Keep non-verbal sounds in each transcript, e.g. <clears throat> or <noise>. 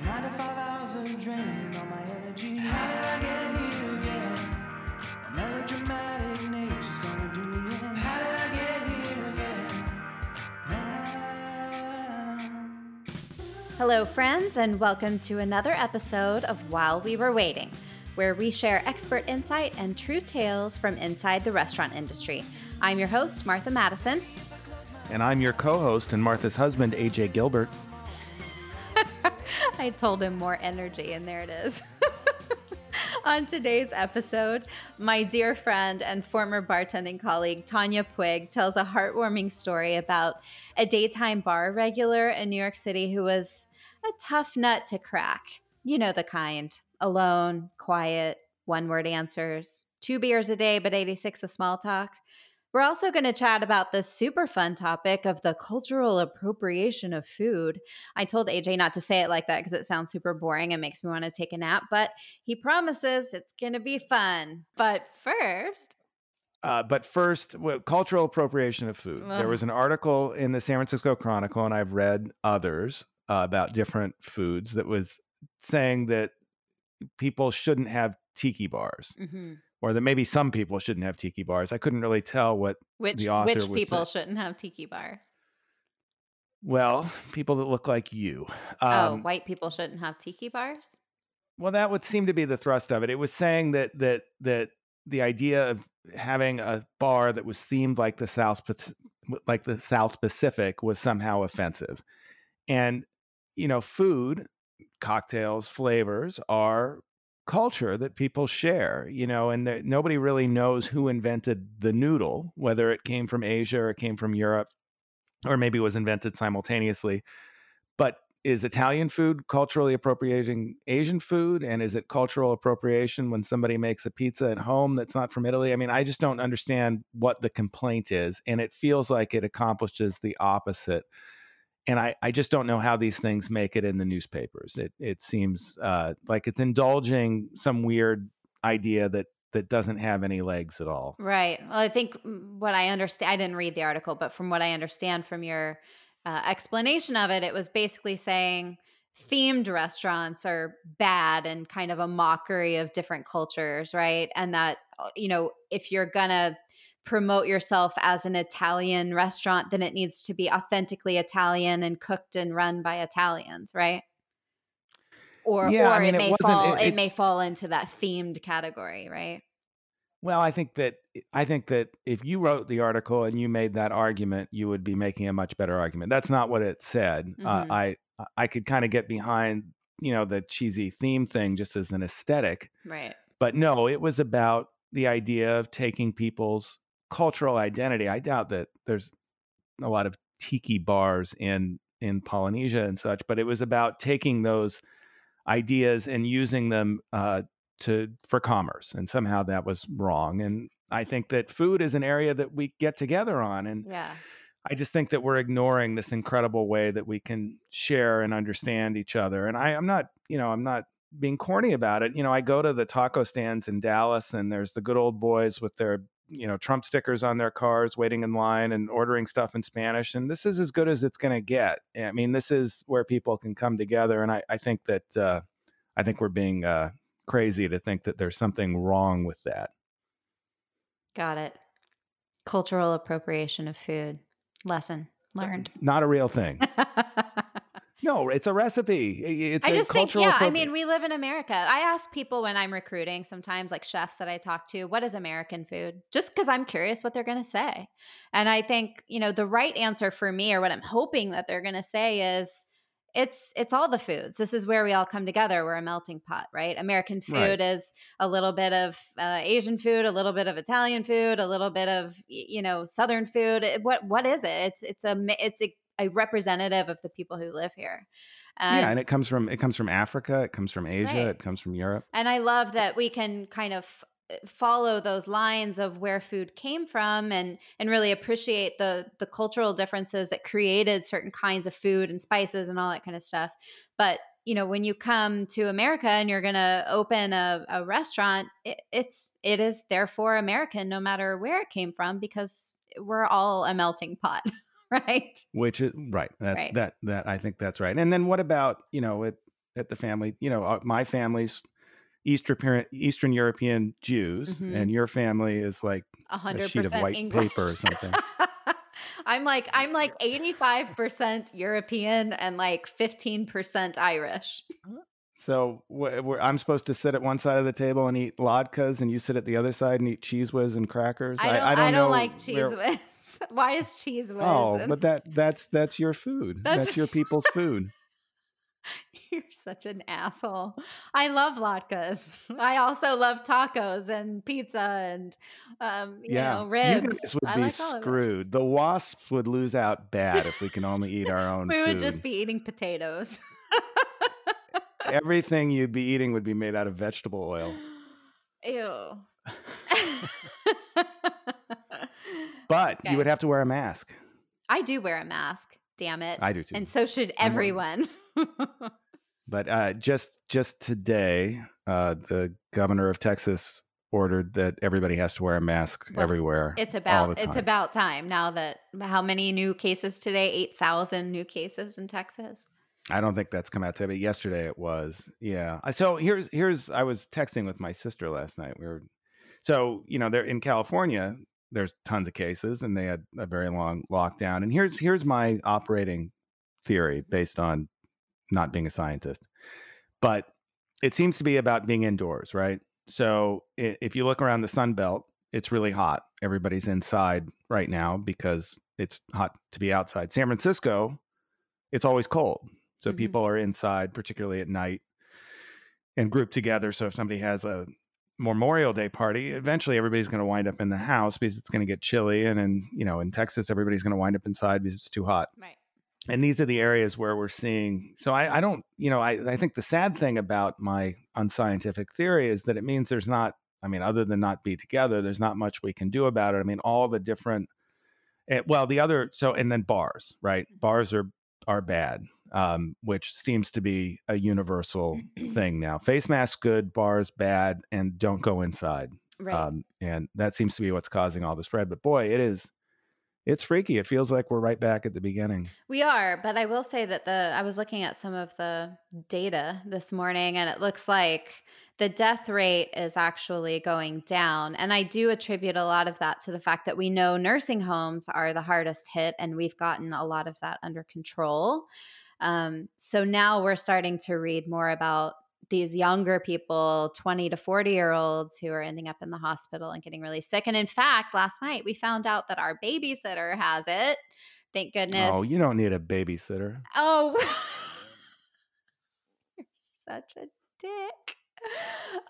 My nine to five hours are draining all my energy. How did I get here again? A melodramatic nature's gonna do me in. How did I get here again? Now. Hello, friends, and welcome to another episode of While We Were Waiting, where we share expert insight and true tales from inside the restaurant industry. I'm your host, Martha Madison. And I'm your co host and Martha's husband, AJ Gilbert. I told him more energy, and there it is. <laughs> On today's episode, my dear friend and former bartending colleague Tanya Puig tells a heartwarming story about a daytime bar regular in New York City who was a tough nut to crack. You know the kind alone, quiet, one word answers, two beers a day, but 86 the small talk. We're also going to chat about the super fun topic of the cultural appropriation of food. I told AJ not to say it like that because it sounds super boring and makes me want to take a nap, but he promises it's going to be fun. But first, Uh, but first, well, cultural appropriation of food. There was an article in the San Francisco Chronicle, and I've read others uh, about different foods that was saying that people shouldn't have tiki bars, mhm, or that maybe some people shouldn't have tiki bars. I couldn't really tell what. which The author which people shouldn't have tiki bars? Well, people that look like you. oh, Um, white people shouldn't have tiki bars. Well, that would seem to be the thrust of it. It was saying that that that the idea of having a bar that was themed like the South like the South Pacific was somehow offensive. And you know, food, cocktails, flavors are culture that people share, you know, and that nobody really knows who invented the noodle, whether it came from Asia or it came from Europe or maybe was invented simultaneously. But is Italian food culturally appropriating Asian food? And is it cultural appropriation when somebody makes a pizza at home that's not from Italy? I mean, I just don't understand what the complaint is. And it feels like it accomplishes the opposite. And I, I just don't know how these things make it in the newspapers. It, it seems uh, like it's indulging some weird idea that, that doesn't have any legs at all. Right. Well, I think what I understand, I didn't read the article, but from what I understand from your uh, explanation of it, it was basically saying themed restaurants are bad and kind of a mockery of different cultures, right? And that, uh, you know, if you're to promote yourself as an Italian restaurant, then it needs to be authentically Italian and cooked and run by Italians, right? Or, Yeah, or I mean, it it may fall it- it it- may fall into that themed category, right? Well, I think that I think that if you wrote the article and you made that argument, you would be making a much better argument. That's not what it said. Uh, Mhm. I I could kind of get behind you know the cheesy theme thing just as an aesthetic, Right. but no, it was about the idea of taking people's cultural identity. I doubt that there's a lot of tiki bars in in Polynesia and such, but it was about taking those ideas and using them uh, to for commerce, and somehow that was wrong. And I think that food is an area that we get together on, and Yeah. I just think that we're ignoring this incredible way that we can share and understand each other. And I, I'm not, you know, I'm not being corny about it. You know, I go to the taco stands in Dallas, and there's the good old boys with their you know Trump stickers on their cars, waiting in line and ordering stuff in Spanish. And this is as good as it's going to get. I mean, this is where people can come together, and I, I think that uh, I think we're being uh, crazy to think that there's something wrong with that. Got it. Cultural appropriation of food. Lesson learned. Not a real thing. <laughs> No, it's a recipe. It's I a just think, cultural yeah, I mean, we live in America. I ask people when I'm recruiting, sometimes like chefs that I talk to, what is American food? Just because I'm curious what they're going to say. And I think, you know, the right answer for me or what I'm hoping that they're going to say is, it's it's all the foods. This is where we all come together. We're a melting pot, right? American food Right. is a little bit of uh, Asian food, a little bit of Italian food, a little bit of you know Southern food. It- What what is it? It's it's a it's a, a representative of the people who live here. And, yeah, and it comes from it comes from Africa, it comes from Asia, Right. it comes from Europe. and I love that we can kind of uh, follow those lines of where food came from and and really appreciate the the cultural differences that created certain kinds of food and spices and all that kind of stuff but you know when you come to america and you're going to open a, a restaurant it, it's it is therefore american no matter where it came from because we're all a melting pot <laughs> <laughs> right Which is right. That's Right. that that I think that's right. And then what about, you know, at at the family. You know, uh, my family's Eastern Eastern European Jews, Mhm. and your family is like A a hundred sheet of white English. paper or something. <laughs> I'm like I'm like 85% European and like 15% Irish. So wh- I'm supposed to sit at one side of the table and eat latkes, and you sit at the other side and eat Cheez Whiz and crackers. I don't I don't, know like cheese where- whiz. <laughs> Why is Cheez Whiz? Oh, but that that's that's your food. That's- That's, your people's <laughs> food. <laughs> You're such an asshole. I love latkes. I also love tacos and pizza and um, you yeah, know, ribs. you guys would I be like all of it. screwed. The wasps would lose out bad if we can only eat our own We food. would just be eating potatoes. Everything you'd be eating would be made out of vegetable oil. <gasps> Ew. But Okay. you would have to wear a mask. I do wear a mask. Damn it. I do too. And so should everyone. <laughs> But uh, just just today, uh, the governor of Texas ordered that everybody has to wear a mask Well, everywhere. It's about it's time. about time now that how many new cases today? Eight thousand new cases in Texas. I don't think that's come out today, but yesterday it was. Yeah. So here's here's I was texting with my sister last night. We were so you know they're in California. There's tons of cases, and they had a very long lockdown. And here's here's my operating theory based on not being a scientist, but it seems to be about being indoors, right? So if you look around the Sun Belt, it's really hot. Everybody's inside right now because it's hot to be outside. San Francisco, it's always cold. So Mhm. people are inside, particularly at night, and grouped together. So if somebody has a Memorial Day party, eventually everybody's going to wind up in the house because it's going to get chilly. And in you know in Texas, everybody's going to wind up inside because it's too hot. Right. And these are the areas where we're seeing. So I, I don't, you know, I, I think the sad thing about my unscientific theory is that it means there's not. I mean, other than not be together, there's not much we can do about it. I mean, all the different. eh, well, the other so and then bars, right? Bars are are bad, um, which seems to be a universal <clears throat> thing now. Face masks good, bars bad, and don't go inside. Right. Um, and that seems to be what's causing all the spread. But boy, it is, it's freaky. It feels like we're right back at the beginning. We are, but I will say that the I was looking at some of the data this morning and it looks like the death rate is actually going down. And I do attribute a lot of that to the fact that we know nursing homes are the hardest hit and we've gotten a lot of that under control. Um, so now we're starting to read more about these younger people, 20 to 40 year olds who are ending up in the hospital and getting really sick. And in fact, last night we found out that our babysitter has it. Thank goodness. Oh, you don't need a babysitter. Oh, <laughs> you're such a dick.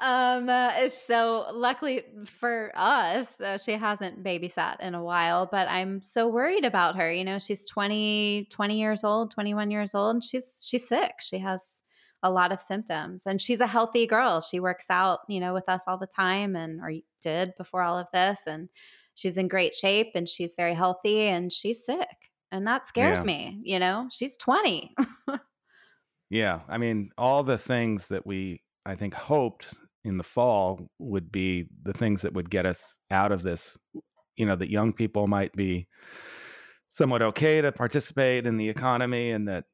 Um, uh, so luckily for us, uh, she hasn't babysat in a while, but I'm so worried about her. You know, she's 20, 20 years old, 21 years old. And she's, she's sick. She has a lot of symptoms and she's a healthy girl. She works out, you know, with us all the time and, or did before all of this. And she's in great shape and she's very healthy and she's sick. And that scares Yeah. me, you know, she's 20. <laughs> Yeah. I mean, all the things that we, I think, hoped in the fall would be the things that would get us out of this, you know, that young people might be somewhat okay to participate in the economy and that,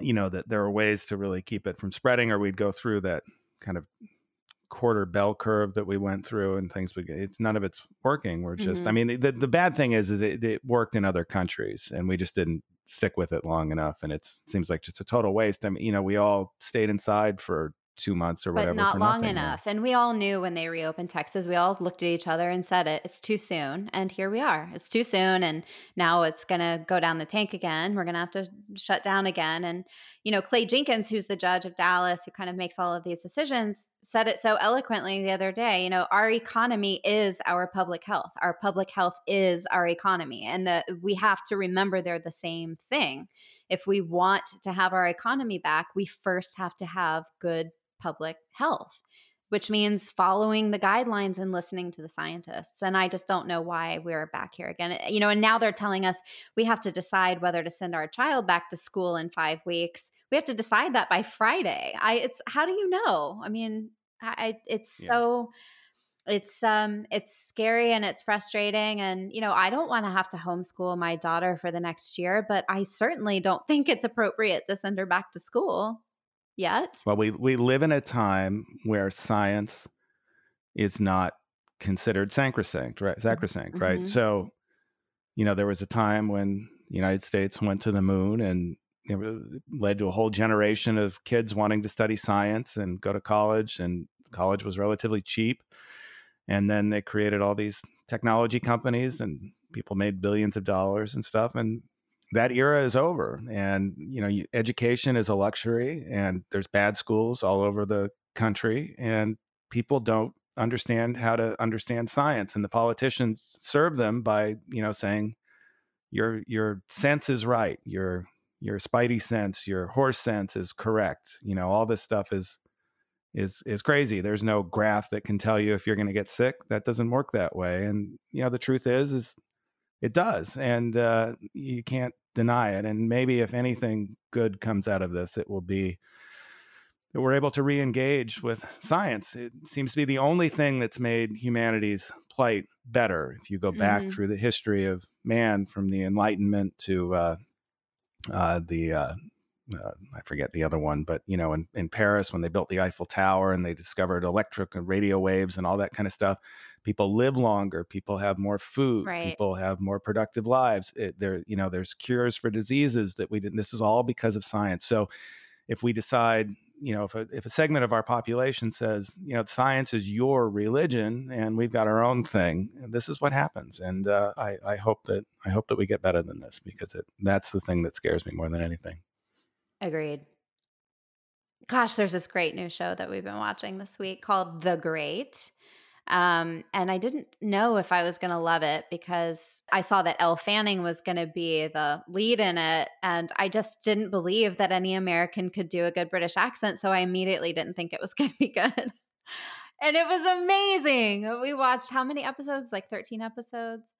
you know, that there are ways to really keep it from spreading or we'd go through that kind of quarter bell curve that we went through and things would get, it's none of it's working we're just i Mhm. mean the, the bad thing is is it, it worked in other countries and we just didn't stick with it long enough and it's seems like just a total waste i mean you know we all stayed inside for two months or but whatever not for long nothing. enough. And we all knew when they reopened Texas, we all looked at each other and said it, it's too soon. And here we are. It's too soon. And now it's going to go down the tank again. We're going to have to shut down again. And, you know, Clay Jenkins, who's the judge of Dallas, who kind of makes all of these decisions, said it so eloquently the other day. You know, our economy is our public health. Our public health is our economy. And the, we have to remember they're the same thing. If we want to have our economy back, we first have to have good public health, which means following the guidelines and listening to the scientists. And I just don't know why we're back here again. You know, and now they're telling us we have to decide whether to send our child back to school in five weeks. We have to decide that by Friday. I it's how do you know? I mean, I, I it's Yeah. so it's um it's scary and it's frustrating and you know i don't want to have to homeschool my daughter for the next year but i certainly don't think it's appropriate to send her back to school yet. Well, we we live in a time where science is not considered sacrosanct, right? Sacrosanct, right? Mhm. So, you know, there was a time when the United States went to the moon and it led to a whole generation of kids wanting to study science and go to college, and college was relatively cheap. And then they created all these technology companies, and people made billions of dollars and stuff. And that era is over. And you know, education is a luxury, and there's bad schools all over the country, and people don't understand how to understand science and the politicians serve them by you know saying your your sense is right your your spidey sense your horse sense is correct you know all this stuff is is is crazy there's no graph that can tell you if you're going to get sick that doesn't work that way and you know the truth is is it does and uh, you can't deny it and maybe if anything good comes out of this it will be that we're able to re-engage with science. It seems to be the only thing that's made humanity's plight better. If you go back Mhm. through the history of man, from the Enlightenment to uh, uh, the uh, uh, I forget the other one, but you know, in, in Paris when they built the Eiffel Tower and they discovered electric and radio waves and all that kind of stuff, people live longer, people have more food, Right. people have more productive lives. It, there, you know, there's cures for diseases that we didn't. This is all because of science. So, if we decide, you know, if a, if a segment of our population says, you know, science is your religion and we've got our own thing, this is what happens. And uh, I, I hope that I hope that we get better than this because it, that's the thing that scares me more than anything. Agreed. Gosh, there's this great new show that we've been watching this week called The Great. Um, and I didn't know if I was going to love it because I saw that Elle Fanning was going to be the lead in it. And I just didn't believe that any American could do a good British accent. So I immediately didn't think it was <laughs> going to be good. and it was amazing. We watched how many episodes? Like 13 episodes?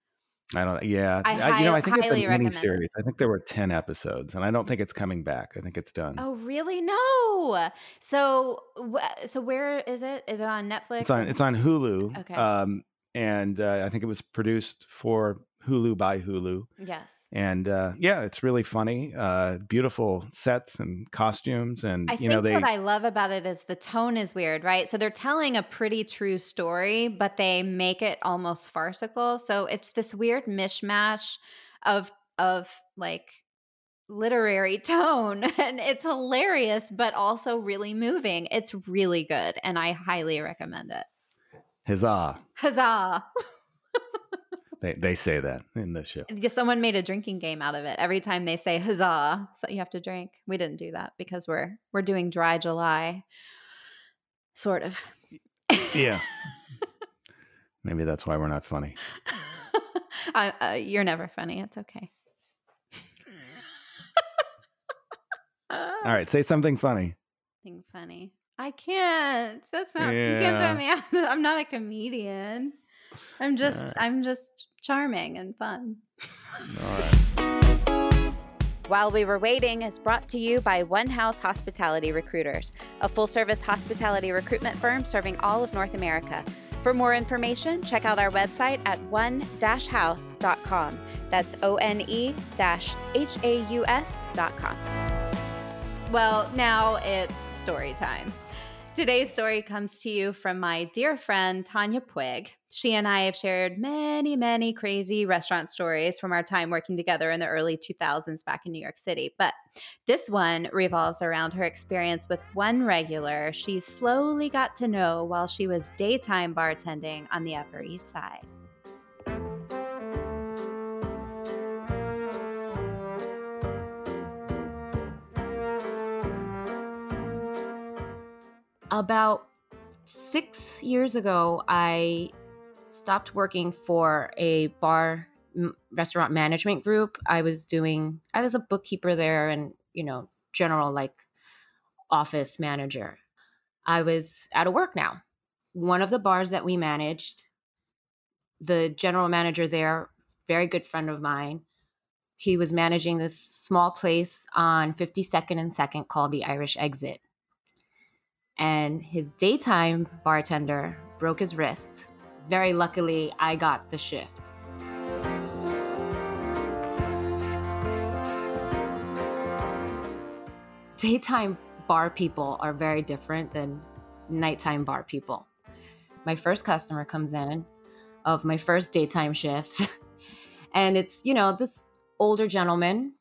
I don't. Yeah, I you know, I think it's a mini series. I think there were ten episodes, and I don't think it's coming back. I think it's done. Oh, really? No. So, wh- so where is it? Is it on Netflix? It's on it's on Hulu. Okay. Um, and uh, I think it was produced for Hulu by Hulu. Yes. And uh, yeah, it's really funny. Uh, beautiful sets and costumes, and I you know they. what I love about it is the tone is weird, right? So they're telling a pretty true story, but they make it almost farcical. So it's this weird mishmash of of like literary <laughs> tone and it's hilarious but also really moving. It's really good and I highly recommend it. Huzzah! Huzzah. <laughs> They they say that in the show. Someone made a drinking game out of it. Every time they say huzzah, so you have to drink. We didn't do that because we're we're doing dry July. Sort of. Yeah. <laughs> Maybe that's why we're not funny. <laughs> I, uh, you're never funny. It's okay. All right, say something funny. Something funny. I can't. That's not. You can't put me <laughs> out. I'm not a comedian. I'm just. I'm just charming and fun. All right. While We Were Waiting is brought to you by One Haus Hospitality Recruiters, a full service hospitality recruitment firm serving all of North America. For more information, check out our website at one haus.com. That's O N E H A U S.com. Well, now it's story time. Today's story comes to you from my dear friend Tanya Puig. She and I have shared many, many crazy restaurant stories from our time working together in the early 2000s back in New York City. But this one revolves around her experience with one regular she slowly got to know while she was daytime bartending on the Upper East Side. About six years ago, I stopped working for a bar restaurant management group. I was doing, I was a bookkeeper there and, you know, general like office manager. I was out of work now. One of the bars that we managed, the general manager there, very good friend of mine, he was managing this small place on 52nd and 2nd called the Irish Exit and his daytime bartender broke his wrist. Very luckily, I got the shift. <laughs> Daytime bar people are very different than nighttime bar people. My first customer comes in of my first daytime shift, <laughs> and it's, you know, this older gentleman.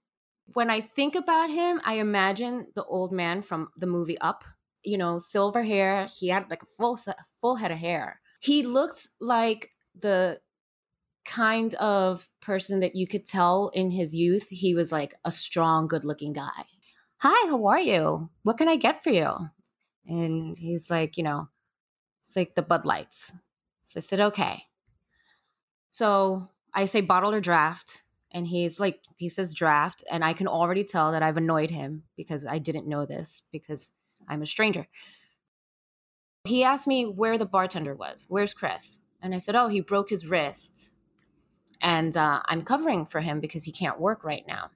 When I think about him, I imagine the old man from the movie Up. You know, silver hair. He had like a full full head of hair. He looked like the kind of person that you could tell in his youth he was like a strong, good looking guy. Hi, how are you? What can I get for you? And he's like, you know, it's like the Bud Lights. So I said, okay. So I say bottle or draft. And he's like, he says draft. And I can already tell that I've annoyed him because I didn't know this because I'm a stranger. He asked me where the bartender was. Where's Chris? And I said, oh, he broke his wrist and uh, I'm covering for him because he can't work right now.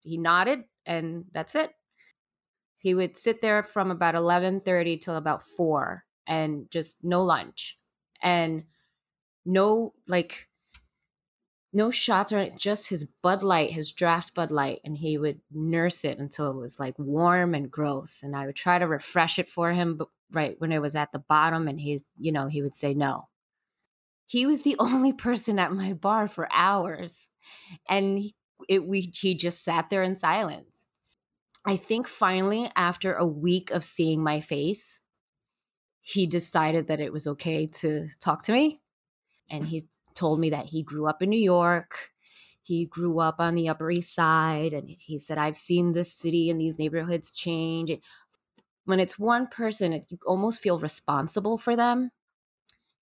He nodded, and that's it. He would sit there from about 11:30 till about 4 and just no lunch and no like no shots or just his Bud Light, his draft Bud Light, and he would nurse it until it was like warm and gross. And I would try to refresh it for him, but right when it was at the bottom, and he, you know, he would say no he was the <laughs> only person at my bar for hours and it we he just sat there in silence i think finally after a week of seeing my face he decided that it was okay to talk to me and he told me that he grew up in new york he grew up on the upper east side and he said i've seen this city and these neighborhoods change when it's one person you almost feel responsible for them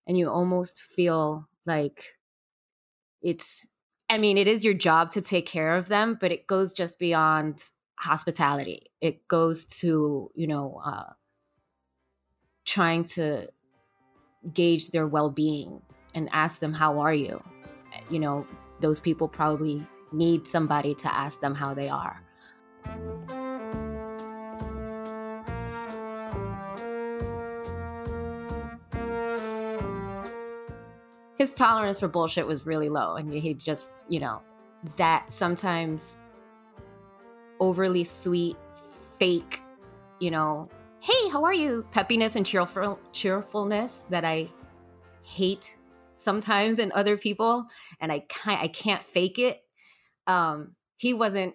and you almost feel like it's I mean, it is your job to take care of them, but it goes just beyond hospitality. It goes to, you know, uh, trying to gauge their well being and ask them, How are you? You know, those people probably need somebody to ask them how they are. his tolerance for bullshit was really low and he just you know that sometimes overly sweet fake you know hey how are you peppiness and cheerful cheerfulness that i hate sometimes in other people and i can't i can't fake it um he wasn't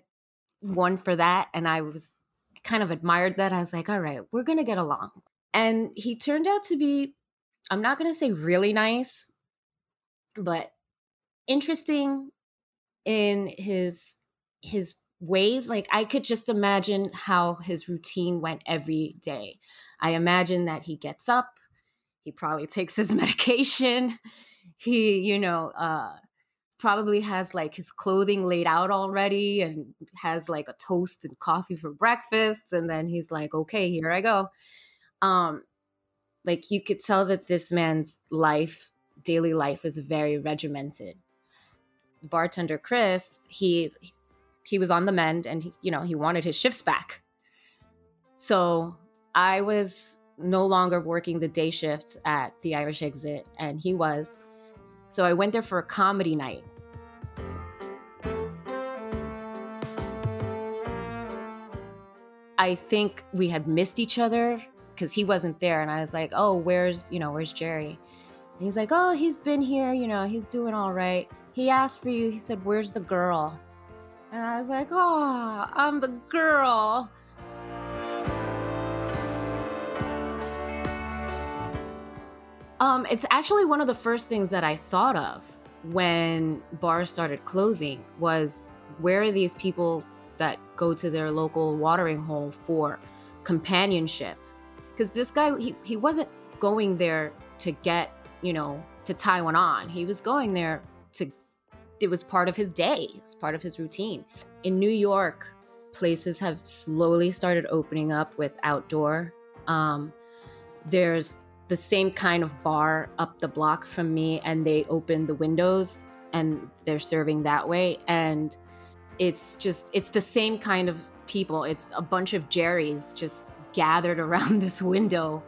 one for that and i was kind of admired that. I was like all right we're gonna get along. And he turned out to be i'm not gonna say really nice but interesting in his his ways. Like i could just imagine how his routine went every day. I imagine that he gets up he probably takes his <laughs> medication he you know uh probably has like his clothing laid out already and has like a toast and coffee for breakfast and then he's like okay here i go um like you could tell that this man's life daily life is very regimented. Bartender Chris, he he was on the mend and he, you know, he wanted his shifts back. So, I was no longer working the day shift at the Irish Exit and he was. So, I went there for a comedy night. I think we had missed each other because he wasn't there and I was like, "Oh, where's, you know, where's Jerry?" he's like, Oh, he's been here, you know, he's doing all right. He asked for you. He said, Where's the girl? And I was like, Oh, I'm the girl. Um, it's actually one of the first things that I thought of when bars started closing was where are these people that go to their local watering hole for companionship? Because this guy, he, he wasn't going there to get you know, to tie one on. He was going there to, it was part of his day, it was part of his routine. In New York, places have slowly started opening up with outdoor. Um, there's the same kind of bar up the block from me, and they open the windows and they're serving that way. And it's just, it's the same kind of people. It's a bunch of Jerry's just gathered <laughs> around this window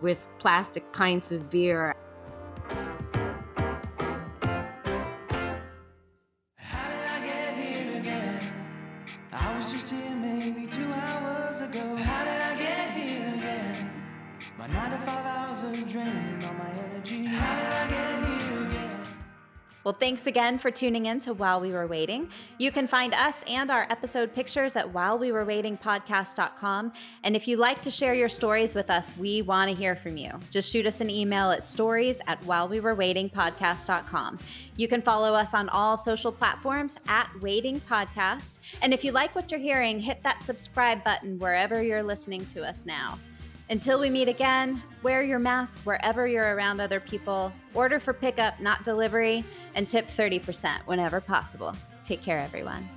with plastic pints of beer. Thanks again for tuning in to While We Were Waiting. You can find us and our episode pictures at whilewewerewaitingpodcast.com. And if you'd like to share your stories with us, we want to hear from you. Just shoot us an email at stories at whilewewerewaitingpodcast.com. You can follow us on all social platforms at Waiting Podcast. And if you like what you're hearing, hit that subscribe button wherever you're listening to us now. Until we meet again, wear your mask wherever you're around other people, order for pickup, not delivery, and tip 30% whenever possible. Take care, everyone.